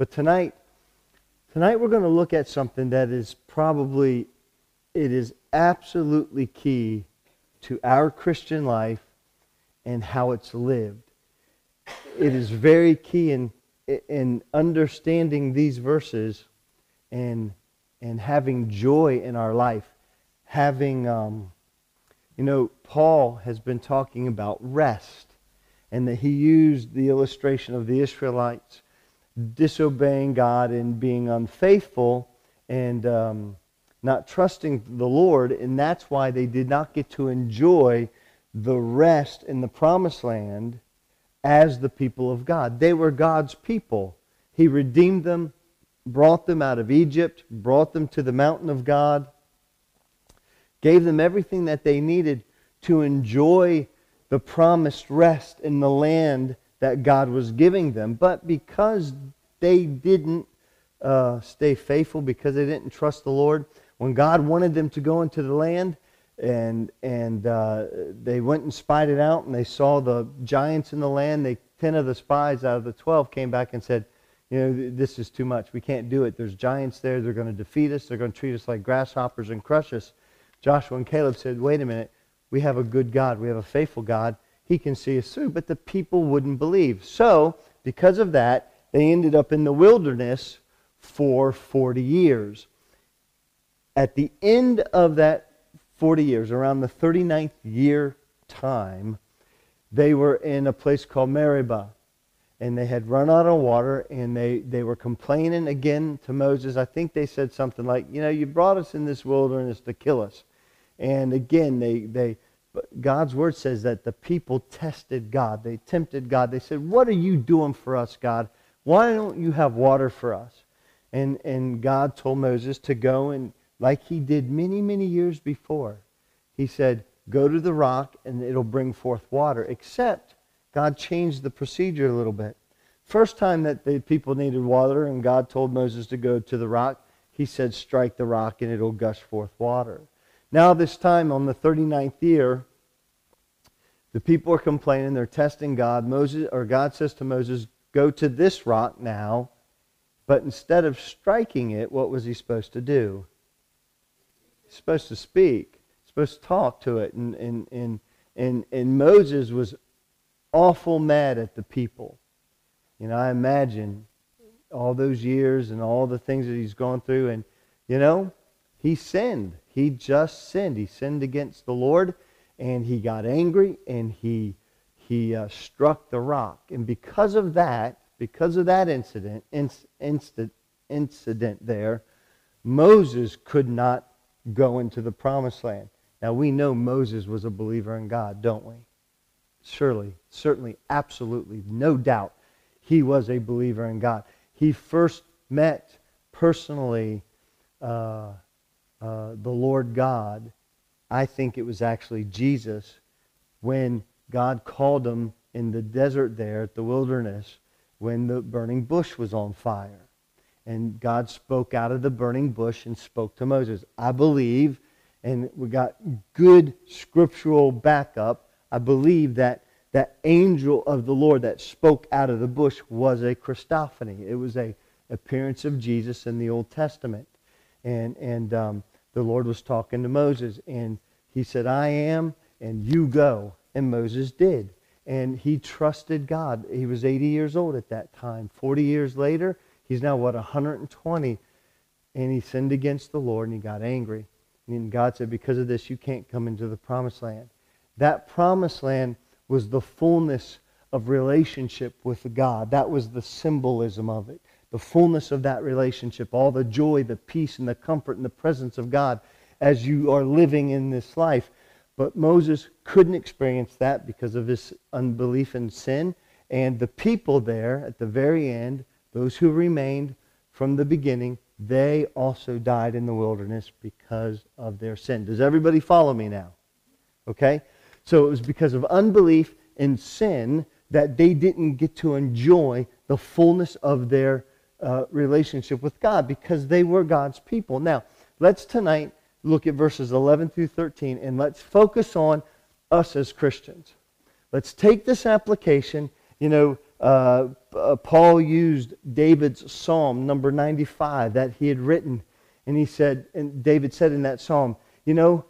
But tonight, tonight we're going to look at something that is probably, it is absolutely key to our Christian life and how it's lived. It is very key in, in understanding these verses and, and having joy in our life. Having, um, you know, Paul has been talking about rest and that he used the illustration of the Israelites disobeying God and being unfaithful and um, not trusting the Lord, and that's why they did not get to enjoy the rest in the promised land as the people of God. They were God's people. He redeemed them, brought them out of Egypt, brought them to the mountain of God, gave them everything that they needed to enjoy the promised rest in the land that God was giving them. But because they didn't uh, stay faithful, because they didn't trust the Lord, when God wanted them to go into the land, and and uh, they went and spied it out, and they saw the giants in the land. They ten of the spies out of the twelve came back and said, "You know, this is too much. We can't do it. There's giants there. They're going to defeat us. They're going to treat us like grasshoppers and crush us." Joshua and Caleb said, "Wait a minute. We have a good God. We have a faithful God. He can see us through." But the people wouldn't believe. So, because of that, they ended up in the wilderness for 40 years. At the end of that 40 years, around the 39th year time, they were in a place called Meribah. And they had run out of water, and they, they were complaining again to Moses. I think they said something like, You know, you brought us in this wilderness to kill us. And again, they, they, God's word says that the people tested God. They tempted God. They said, What are you doing for us, God? Why don't you have water for us? And, and God told Moses to go and like he did many, many years before. He said, Go to the rock and it'll bring forth water. Except God changed the procedure a little bit. First time that the people needed water and God told Moses to go to the rock, he said, Strike the rock and it'll gush forth water. Now, this time on the 39th year, the people are complaining, they're testing God. Moses or God says to Moses, Go to this rock now. But instead of striking it, what was he supposed to do? He's supposed to speak, supposed to talk to it. And, and, and, and, and Moses was awful mad at the people. You know, I imagine all those years and all the things that he's gone through. And, you know, he sinned. He just sinned. He sinned against the Lord, and he got angry, and he, he uh, struck the rock. And because of that, because of that incident, inc- incident there, Moses could not go into the promised land. Now, we know Moses was a believer in God, don't we? Surely, certainly, absolutely, no doubt, he was a believer in God. He first met personally uh, uh, the Lord God. I think it was actually Jesus when God called him in the desert there at the wilderness when the burning bush was on fire and God spoke out of the burning bush and spoke to Moses. I believe, and we got good scriptural backup, I believe that that angel of the Lord that spoke out of the bush was a Christophany. It was a appearance of Jesus in the Old Testament. And, and um, the Lord was talking to Moses, and he said, I am, and you go. And Moses did. And he trusted God. He was 80 years old at that time. 40 years later, He's now, what, 120? And he sinned against the Lord and he got angry. And God said, Because of this, you can't come into the promised land. That promised land was the fullness of relationship with God. That was the symbolism of it. The fullness of that relationship, all the joy, the peace, and the comfort and the presence of God as you are living in this life. But Moses couldn't experience that because of his unbelief and sin. And the people there at the very end those who remained from the beginning, they also died in the wilderness because of their sin. Does everybody follow me now? Okay? So it was because of unbelief and sin that they didn't get to enjoy the fullness of their uh, relationship with God because they were God's people. Now, let's tonight look at verses 11 through 13 and let's focus on us as Christians. Let's take this application. You know, uh, uh, Paul used David's psalm, number 95, that he had written. And he said, and David said in that psalm, you know,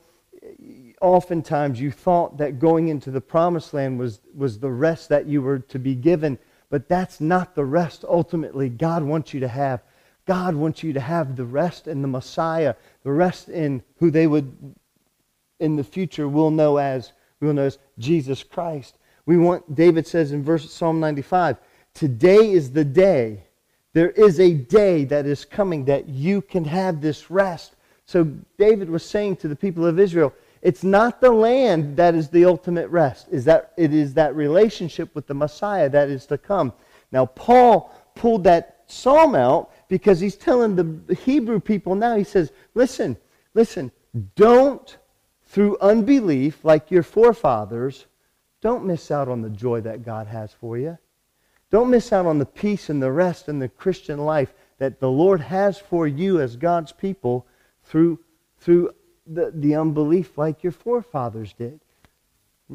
oftentimes you thought that going into the promised land was, was the rest that you were to be given, but that's not the rest ultimately God wants you to have. God wants you to have the rest in the Messiah, the rest in who they would in the future will know as will know as Jesus Christ. We want David says in verse Psalm 95, today is the day. There is a day that is coming that you can have this rest. So David was saying to the people of Israel, it's not the land that is the ultimate rest. Is that it is that relationship with the Messiah that is to come. Now Paul pulled that psalm out because he's telling the Hebrew people now, he says, listen, listen, don't through unbelief, like your forefathers, don't miss out on the joy that God has for you. Don't miss out on the peace and the rest and the Christian life that the Lord has for you as God's people through, through the, the unbelief like your forefathers did.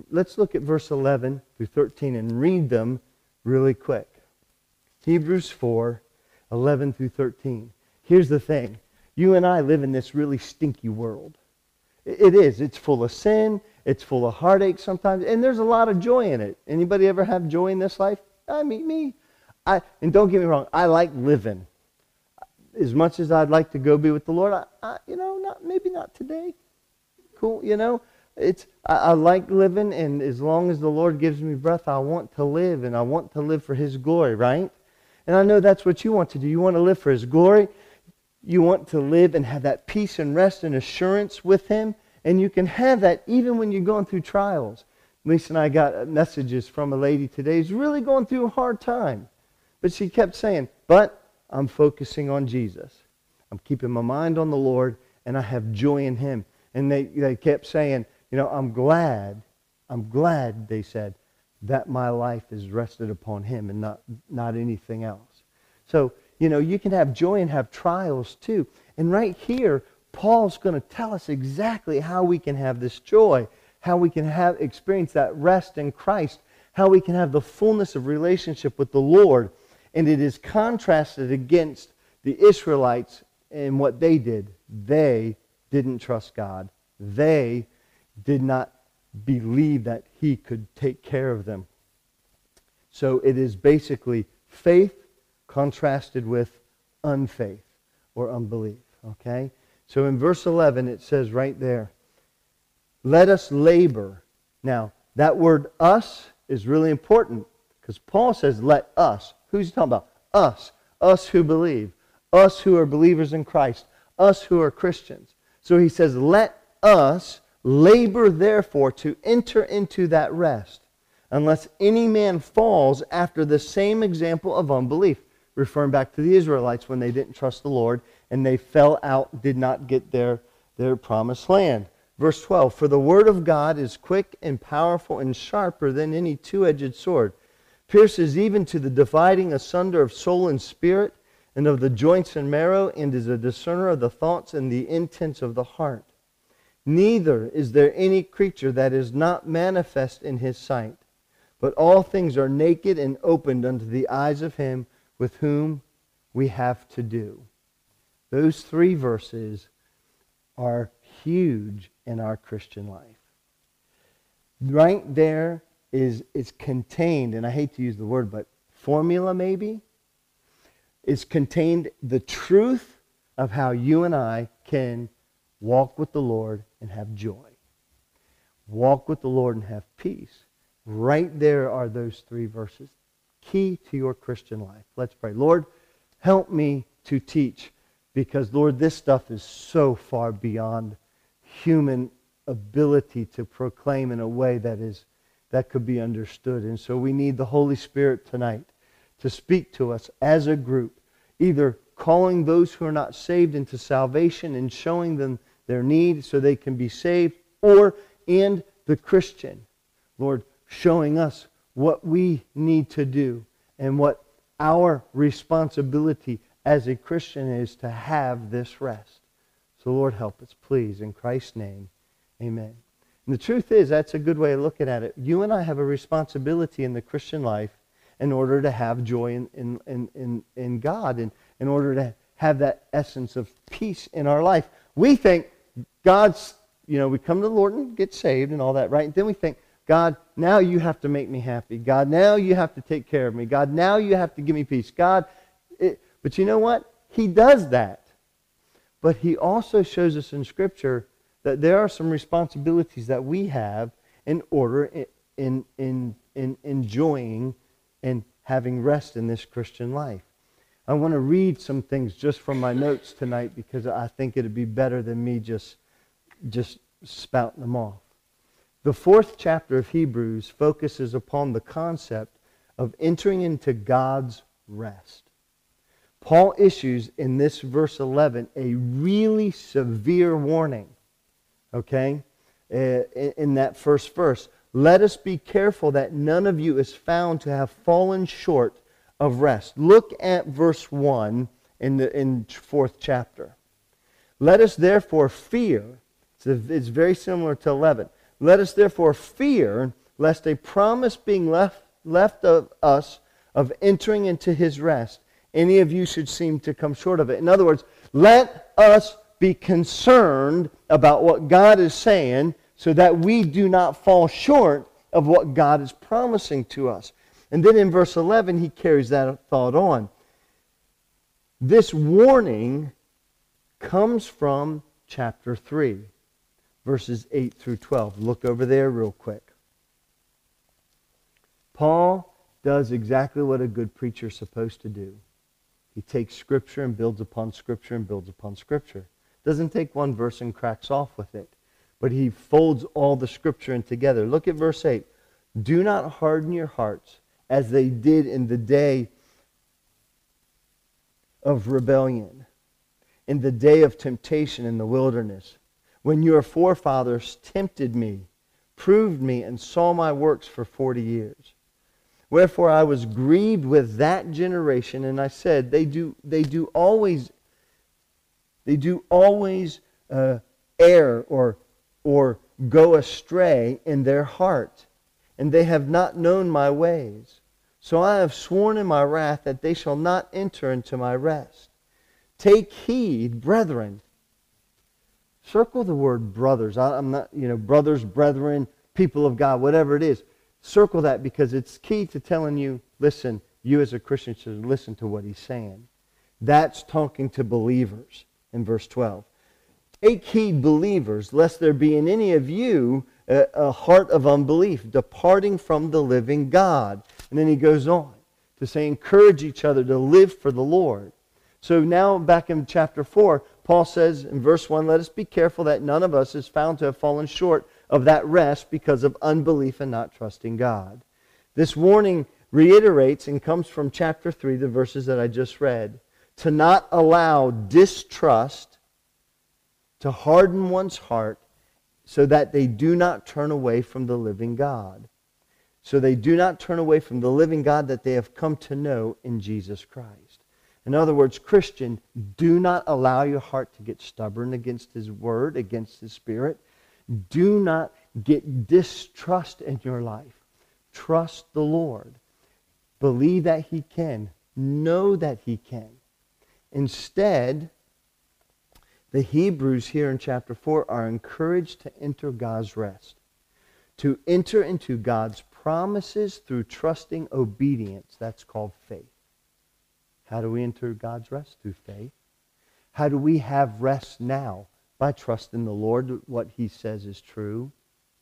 Let's look at verse 11 through 13 and read them really quick. Hebrews 4, 11 through 13. Here's the thing. You and I live in this really stinky world. It is. It's full of sin. It's full of heartache sometimes, and there's a lot of joy in it. Anybody ever have joy in this life? I mean, me. I, and don't get me wrong, I like living. As much as I'd like to go be with the Lord, I, I you know, not maybe not today. Cool, you know. It's I, I like living, and as long as the Lord gives me breath, I want to live, and I want to live for His glory, right? And I know that's what you want to do. You want to live for His glory. You want to live and have that peace and rest and assurance with Him. And you can have that even when you're going through trials. Lisa and I got messages from a lady today who's really going through a hard time. But she kept saying, But I'm focusing on Jesus. I'm keeping my mind on the Lord, and I have joy in Him. And they, they kept saying, You know, I'm glad, I'm glad, they said, that my life is rested upon Him and not, not anything else. So you know, you can have joy and have trials too. And right here, Paul's going to tell us exactly how we can have this joy, how we can have experience that rest in Christ, how we can have the fullness of relationship with the Lord. And it is contrasted against the Israelites and what they did. They didn't trust God. They did not believe that he could take care of them. So it is basically faith contrasted with unfaith or unbelief. Okay? So in verse 11, it says right there, let us labor. Now, that word us is really important because Paul says, let us. Who's he talking about? Us. Us who believe. Us who are believers in Christ. Us who are Christians. So he says, let us labor therefore to enter into that rest, unless any man falls after the same example of unbelief referring back to the Israelites when they didn't trust the Lord and they fell out, did not get their, their promised land. Verse 12 For the word of God is quick and powerful and sharper than any two edged sword, pierces even to the dividing asunder of soul and spirit, and of the joints and marrow, and is a discerner of the thoughts and the intents of the heart. Neither is there any creature that is not manifest in his sight, but all things are naked and opened unto the eyes of him with whom we have to do. Those three verses are huge in our Christian life. Right there is, is contained, and I hate to use the word, but formula maybe, is contained the truth of how you and I can walk with the Lord and have joy. Walk with the Lord and have peace. Right there are those three verses key to your Christian life. Let's pray. Lord, help me to teach because, Lord, this stuff is so far beyond human ability to proclaim in a way that is that could be understood. And so we need the Holy Spirit tonight to speak to us as a group, either calling those who are not saved into salvation and showing them their need so they can be saved, or and the Christian, Lord, showing us what we need to do and what our responsibility as a Christian is to have this rest. So, Lord, help us, please. In Christ's name, amen. And the truth is, that's a good way of looking at it. You and I have a responsibility in the Christian life in order to have joy in, in, in, in, in God and in order to have that essence of peace in our life. We think God's, you know, we come to the Lord and get saved and all that, right? And then we think, God, now you have to make me happy. God, now you have to take care of me. God, now you have to give me peace. God, it, but you know what? He does that. But he also shows us in Scripture that there are some responsibilities that we have in order in, in, in, in enjoying and having rest in this Christian life. I want to read some things just from my notes tonight because I think it'd be better than me just, just spouting them off. The fourth chapter of Hebrews focuses upon the concept of entering into God's rest. Paul issues in this verse 11 a really severe warning, okay, uh, in that first verse. Let us be careful that none of you is found to have fallen short of rest. Look at verse 1 in the in fourth chapter. Let us therefore fear. It's, a, it's very similar to 11. Let us therefore fear lest a promise being left, left of us of entering into his rest, any of you should seem to come short of it. In other words, let us be concerned about what God is saying so that we do not fall short of what God is promising to us. And then in verse 11, he carries that thought on. This warning comes from chapter 3, verses 8 through 12. Look over there real quick. Paul does exactly what a good preacher is supposed to do. He takes Scripture and builds upon Scripture and builds upon Scripture. Doesn't take one verse and cracks off with it, but he folds all the Scripture in together. Look at verse 8. Do not harden your hearts as they did in the day of rebellion, in the day of temptation in the wilderness, when your forefathers tempted me, proved me, and saw my works for forty years. Wherefore I was grieved with that generation, and I said, They do, they do always, they do always uh, err or, or go astray in their heart and they have not known my ways. So I have sworn in my wrath that they shall not enter into my rest. Take heed, brethren. Circle the word brothers. I, am not, you know, brothers, brethren, people of God, whatever it is. Circle that because it's key to telling you, listen, you as a Christian should listen to what he's saying. That's talking to believers in verse 12. Take heed, believers, lest there be in any of you a, a heart of unbelief, departing from the living God. And then he goes on to say, encourage each other to live for the Lord. So now, back in chapter 4, Paul says in verse 1 Let us be careful that none of us is found to have fallen short of that rest because of unbelief and not trusting God. This warning reiterates and comes from chapter 3, the verses that I just read, to not allow distrust to harden one's heart so that they do not turn away from the living God. So they do not turn away from the living God that they have come to know in Jesus Christ. In other words, Christian, do not allow your heart to get stubborn against His Word, against His Spirit. Do not get distrust in your life. Trust the Lord. Believe that He can. Know that He can. Instead, the Hebrews here in chapter 4 are encouraged to enter God's rest, to enter into God's promises through trusting obedience. That's called faith. How do we enter God's rest? Through faith. How do we have rest now? By trusting the Lord, what he says is true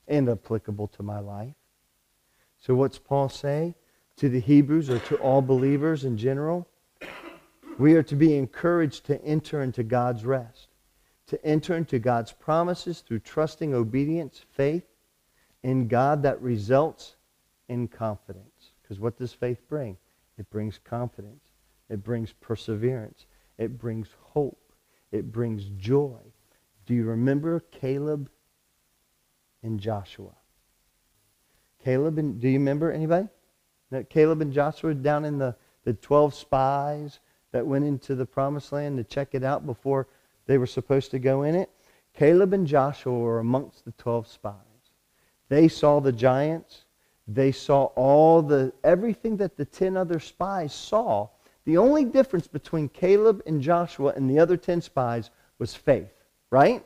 and applicable to my life. So what's Paul say to the Hebrews or to all believers in general? We are to be encouraged to enter into God's rest to enter into God's promises through trusting obedience, faith in God that results in confidence. Because what does faith bring? It brings confidence. It brings perseverance. It brings hope. It brings joy. Do you remember Caleb and Joshua? Caleb and do you remember anybody? Caleb and Joshua down in the, the 12 spies that went into the promised land to check it out before they were supposed to go in it. Caleb and Joshua were amongst the 12 spies. They saw the giants. They saw all the everything that the 10 other spies saw. The only difference between Caleb and Joshua and the other 10 spies was faith, right?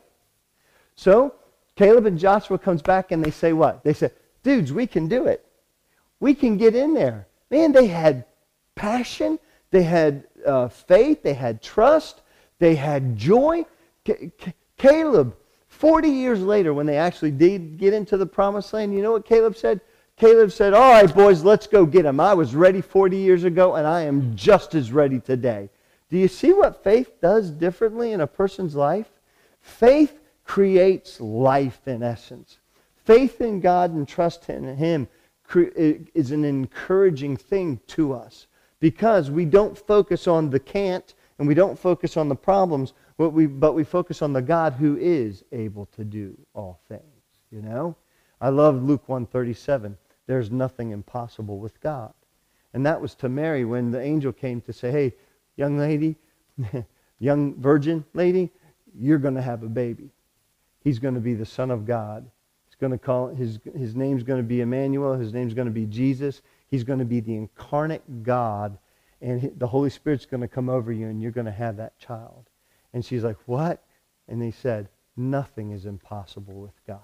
So, Caleb and Joshua comes back and they say what? They say, "Dudes, we can do it. We can get in there." Man, they had passion, they had uh, faith, they had trust, they had joy. C- C- Caleb, 40 years later, when they actually did get into the promised land, you know what Caleb said? Caleb said, All right, boys, let's go get him. I was ready 40 years ago, and I am just as ready today. Do you see what faith does differently in a person's life? Faith creates life in essence. Faith in God and trust in Him is an encouraging thing to us because we don't focus on the can't and we don't focus on the problems, but we, but we focus on the God who is able to do all things. You know? I love Luke 137. There's nothing impossible with God. And that was to Mary when the angel came to say, hey, young lady, young virgin lady, you're going to have a baby. He's going to be the Son of God. He's going to call his his name's going to be Emmanuel. His name's going to be Jesus. He's going to be the incarnate God, and the Holy Spirit's going to come over you, and you're going to have that child. And she's like, What? And he said, Nothing is impossible with God.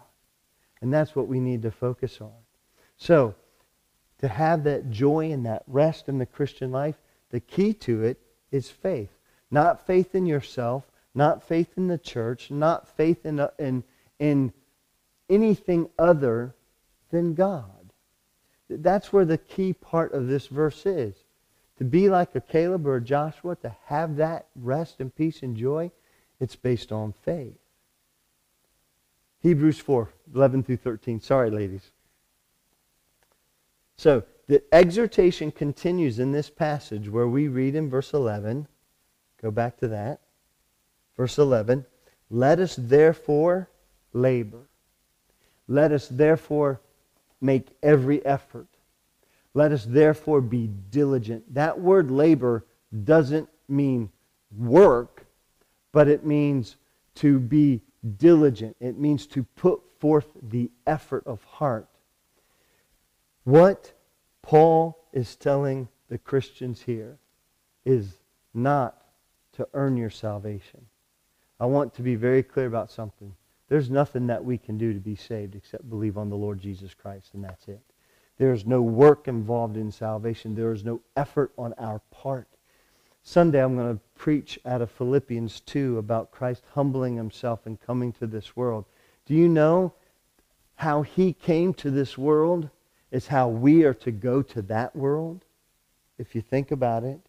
And that's what we need to focus on. So, to have that joy and that rest in the Christian life, the key to it is faith. Not faith in yourself, not faith in the church, not faith in, uh, in, in anything other than God. That's where the key part of this verse is. To be like a Caleb or a Joshua, to have that rest and peace and joy, it's based on faith. Hebrews 4, 11 through 13. Sorry, ladies. So, the exhortation continues in this passage where we read in verse 11. Go back to that. Verse 11. Let us therefore labor. Let us therefore make every effort. Let us therefore be diligent. That word labor doesn't mean work, but it means to be diligent. It means to put forth the effort of heart. What Paul is telling the Christians here is not to earn your salvation. I want to be very clear about something. There's nothing that we can do to be saved except believe on the Lord Jesus Christ, and that's it. There is no work involved in salvation. There is no effort on our part. Sunday, I'm going to preach out of Philippians 2 about Christ humbling himself and coming to this world. Do you know how he came to this world is how we are to go to that world? If you think about it.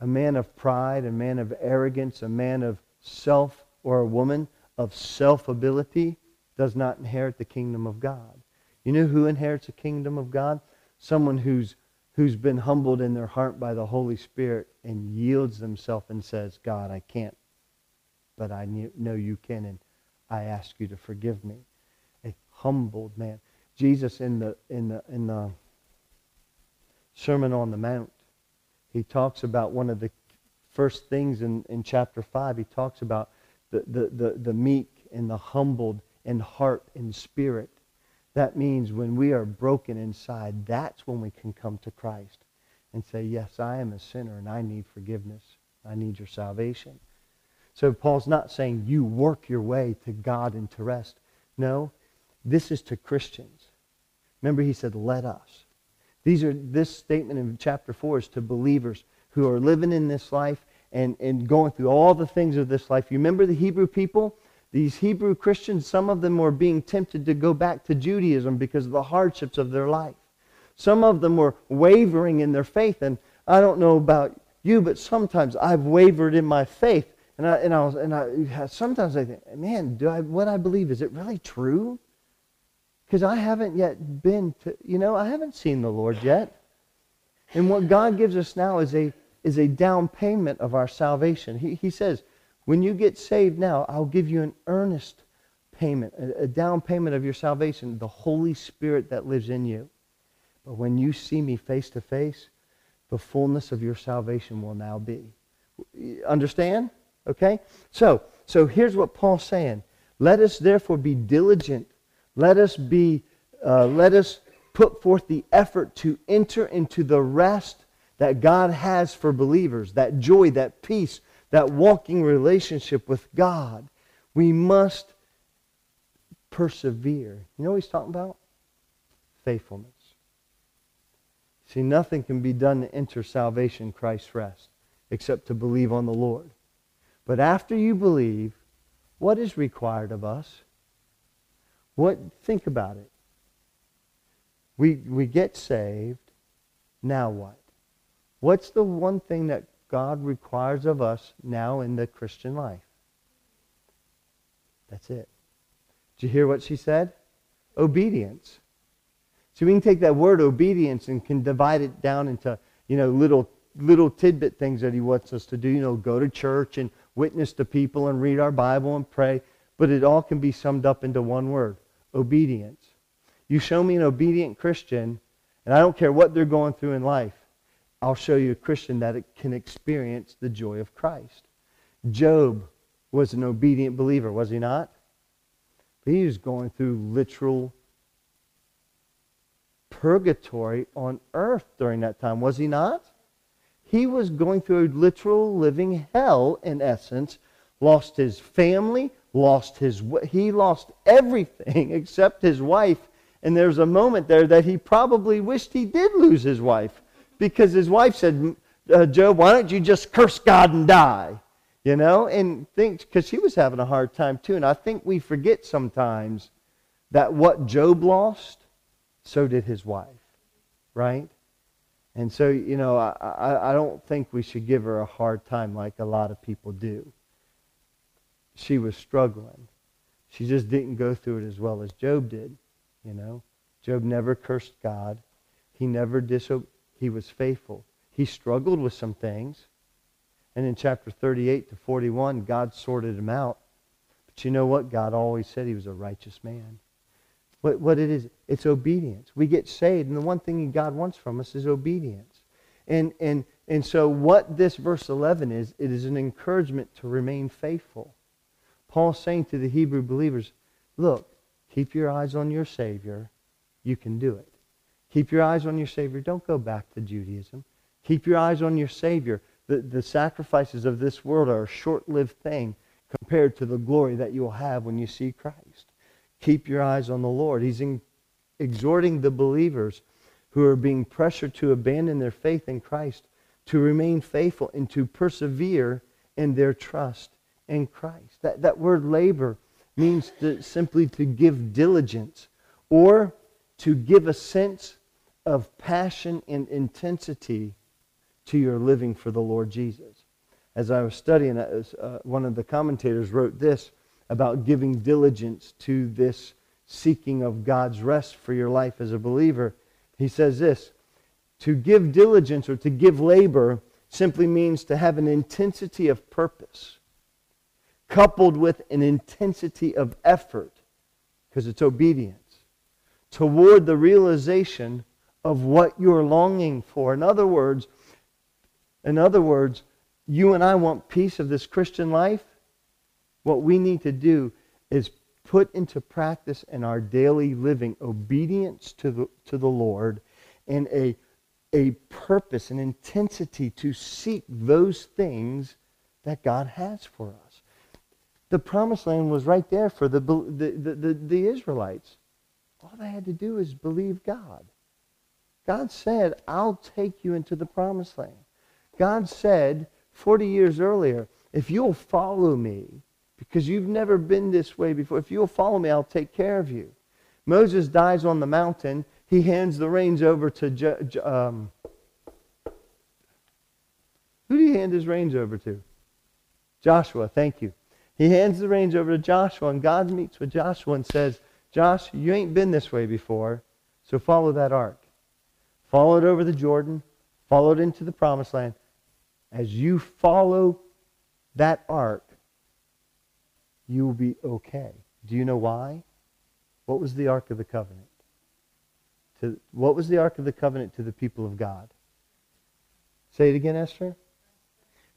A man of pride, a man of arrogance, a man of self, or a woman of self ability does not inherit the kingdom of God. You know who inherits the kingdom of God? Someone who's, who's been humbled in their heart by the Holy Spirit and yields themselves and says, God, I can't, but I know you can, and I ask you to forgive me. A humbled man. Jesus in the, in the, in the Sermon on the Mount, he talks about one of the first things in, in chapter 5. He talks about the, the, the, the meek and the humbled in heart and spirit. That means when we are broken inside, that's when we can come to Christ and say, Yes, I am a sinner and I need forgiveness. I need your salvation. So Paul's not saying you work your way to God and to rest. No, this is to Christians. Remember, he said, Let us. These are this statement in chapter 4 is to believers who are living in this life and, and going through all the things of this life. You remember the Hebrew people? These Hebrew Christians, some of them were being tempted to go back to Judaism because of the hardships of their life. Some of them were wavering in their faith. And I don't know about you, but sometimes I've wavered in my faith. And I, and I, was, and I sometimes I think, man, do I, what I believe, is it really true? Because I haven't yet been to, you know, I haven't seen the Lord yet. And what God gives us now is a is a down payment of our salvation. He, he says, when you get saved now, I'll give you an earnest payment, a, a down payment of your salvation, the Holy Spirit that lives in you. But when you see me face to face, the fullness of your salvation will now be. Understand? Okay? So, so here's what Paul's saying. Let us therefore be diligent. Let us be uh, let us put forth the effort to enter into the rest that God has for believers, that joy, that peace, that walking relationship with God. We must persevere. You know what he's talking about? Faithfulness. See, nothing can be done to enter salvation, Christ's rest, except to believe on the Lord. But after you believe, what is required of us? What think about it. We we get saved. Now what? What's the one thing that God requires of us now in the Christian life? That's it. Did you hear what she said? Obedience. So we can take that word obedience and can divide it down into, you know, little little tidbit things that he wants us to do, you know, go to church and witness to people and read our Bible and pray, but it all can be summed up into one word, obedience. You show me an obedient Christian, and I don't care what they're going through in life, I'll show you a Christian that can experience the joy of Christ. Job was an obedient believer, was he not? But he was going through literal purgatory on earth during that time, was he not? He was going through a literal living hell, in essence. Lost his family, lost his he lost everything except his wife. And there's a moment there that he probably wished he did lose his wife because his wife said, uh, Job, why don't you just curse God and die? You know, and think, because she was having a hard time too. And I think we forget sometimes that what Job lost, so did his wife, right? And so, you know, I, I, I don't think we should give her a hard time like a lot of people do. She was struggling. She just didn't go through it as well as Job did, you know. Job never cursed God. He never disobeyed he was faithful. He struggled with some things. And in chapter 38 to 41, God sorted him out. But you know what? God always said he was a righteous man. What, what it is, it's obedience. We get saved, and the one thing God wants from us is obedience. And, and, and so what this verse 11 is, it is an encouragement to remain faithful. Paul's saying to the Hebrew believers, look, keep your eyes on your Savior. You can do it. Keep your eyes on your Savior. Don't go back to Judaism. Keep your eyes on your Savior. The, the sacrifices of this world are a short lived thing compared to the glory that you will have when you see Christ. Keep your eyes on the Lord. He's in, exhorting the believers who are being pressured to abandon their faith in Christ to remain faithful and to persevere in their trust in Christ. That, that word labor means to, simply to give diligence or to give a sense of passion and intensity to your living for the Lord Jesus. As I was studying, uh, uh, one of the commentators wrote this about giving diligence to this seeking of God's rest for your life as a believer. He says this To give diligence or to give labor simply means to have an intensity of purpose coupled with an intensity of effort because it's obedience toward the realization of what you're longing for. In other words, in other words, you and I want peace of this Christian life. What we need to do is put into practice in our daily living obedience to the, to the Lord and a, a purpose, an intensity to seek those things that God has for us. The promised land was right there for the, the, the, the, the Israelites. All they had to do is believe God. God said, I'll take you into the promised land. God said 40 years earlier, if you'll follow me, because you've never been this way before, if you'll follow me, I'll take care of you. Moses dies on the mountain. He hands the reins over to. Um, who do you hand his reins over to? Joshua, thank you. He hands the reins over to Joshua, and God meets with Joshua and says, Josh, you ain't been this way before, so follow that ark followed over the Jordan, followed into the promised land. As you follow that ark, you will be okay. Do you know why? What was the Ark of the Covenant? To, what was the Ark of the Covenant to the people of God? Say it again, Esther.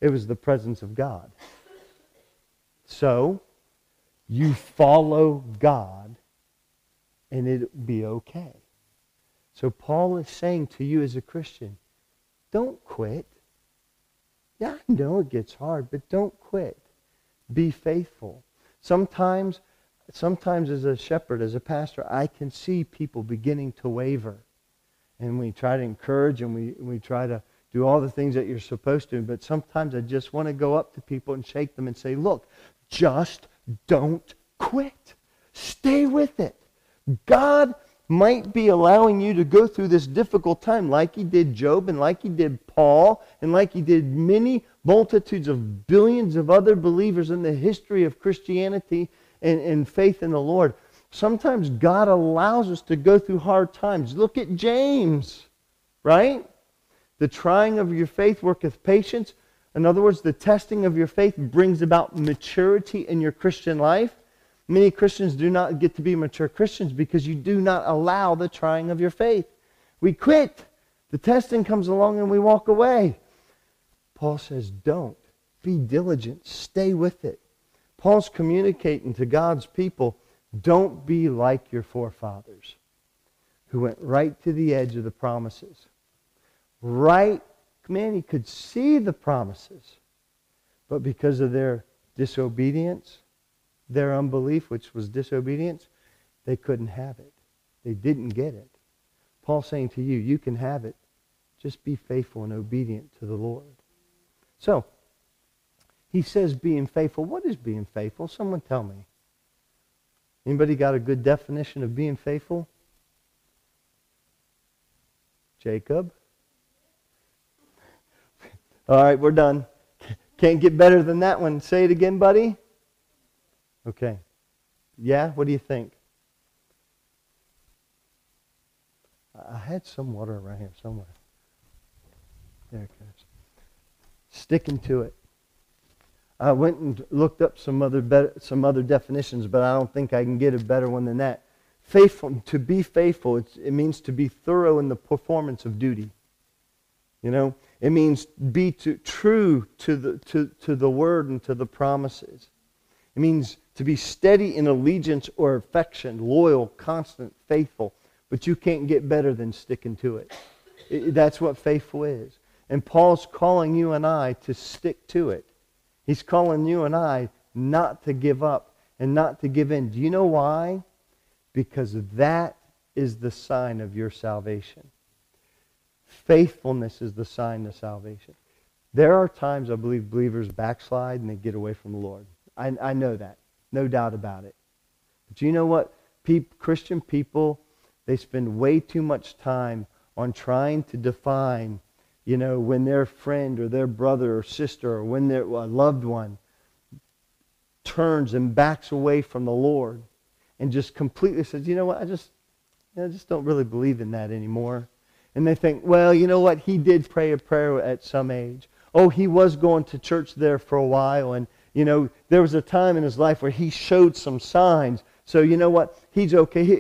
It was the presence of God. So, you follow God and it'll be okay. So Paul is saying to you as a Christian, don't quit. Yeah, I know it gets hard, but don't quit. Be faithful. Sometimes, sometimes as a shepherd, as a pastor, I can see people beginning to waver. And we try to encourage and we, we try to do all the things that you're supposed to. But sometimes I just want to go up to people and shake them and say, look, just don't quit. Stay with it. God might be allowing you to go through this difficult time like he did Job and like he did Paul and like he did many multitudes of billions of other believers in the history of Christianity and, and faith in the Lord. Sometimes God allows us to go through hard times. Look at James, right? The trying of your faith worketh patience. In other words, the testing of your faith brings about maturity in your Christian life. Many Christians do not get to be mature Christians because you do not allow the trying of your faith. We quit. The testing comes along and we walk away. Paul says, don't. Be diligent. Stay with it. Paul's communicating to God's people, don't be like your forefathers who went right to the edge of the promises. Right, man, he could see the promises. But because of their disobedience, their unbelief, which was disobedience, they couldn't have it. They didn't get it. Paul's saying to you, you can have it. Just be faithful and obedient to the Lord. So, he says being faithful. What is being faithful? Someone tell me. Anybody got a good definition of being faithful? Jacob? All right, we're done. Can't get better than that one. Say it again, buddy. Okay. Yeah? What do you think? I had some water around here somewhere. There it goes. Sticking to it. I went and looked up some other better, some other definitions, but I don't think I can get a better one than that. Faithful, to be faithful, it means to be thorough in the performance of duty. You know, it means be to, true to the, to, to the word and to the promises. It means to be steady in allegiance or affection, loyal, constant, faithful. But you can't get better than sticking to it. it. That's what faithful is. And Paul's calling you and I to stick to it. He's calling you and I not to give up and not to give in. Do you know why? Because that is the sign of your salvation. Faithfulness is the sign of salvation. There are times I believe believers backslide and they get away from the Lord. I, I know that. No doubt about it. But you know what? Christian people, they spend way too much time on trying to define, you know, when their friend or their brother or sister or when their loved one turns and backs away from the Lord and just completely says, you know what, I just, I just don't really believe in that anymore. And they think, well, you know what, he did pray a prayer at some age. Oh, he was going to church there for a while, and you know, there was a time in his life where he showed some signs. So you know what? He's okay. He,